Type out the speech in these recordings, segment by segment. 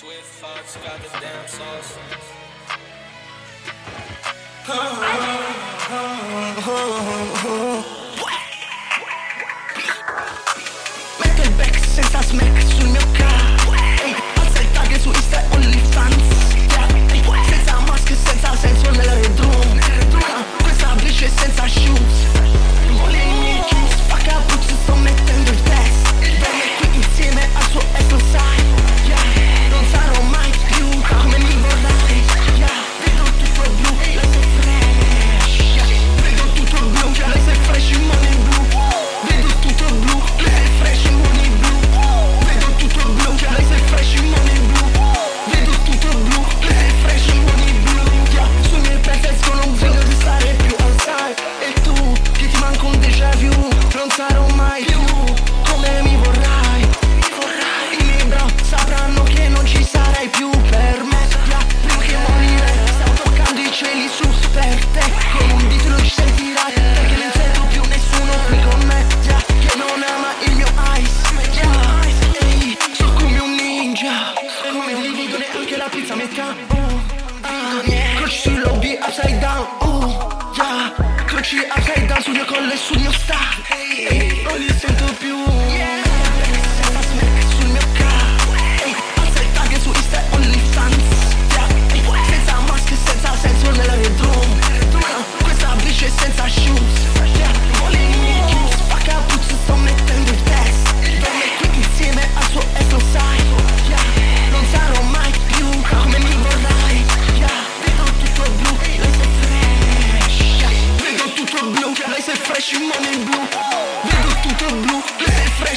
Swift Fox got the damn sauce. Back and back since I smacked. she low, get upside down. Ooh, yeah. Country upside down, so you call this, so you stop.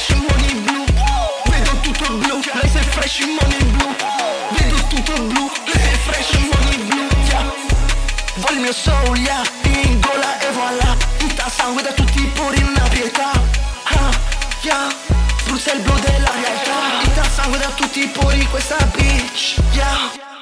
fresh money blu Vedo tutto blu, lei sei fresh money blu Vedo tutto blu, lei sei fresh money blu yeah. Vuoi il mio soul, yeah, in gola e voilà. Tutta sangue da tutti i pori in una pietà. Ah, yeah. Spruzza il blu della realtà. Tutta sangue da tutti i pori questa bitch, yeah.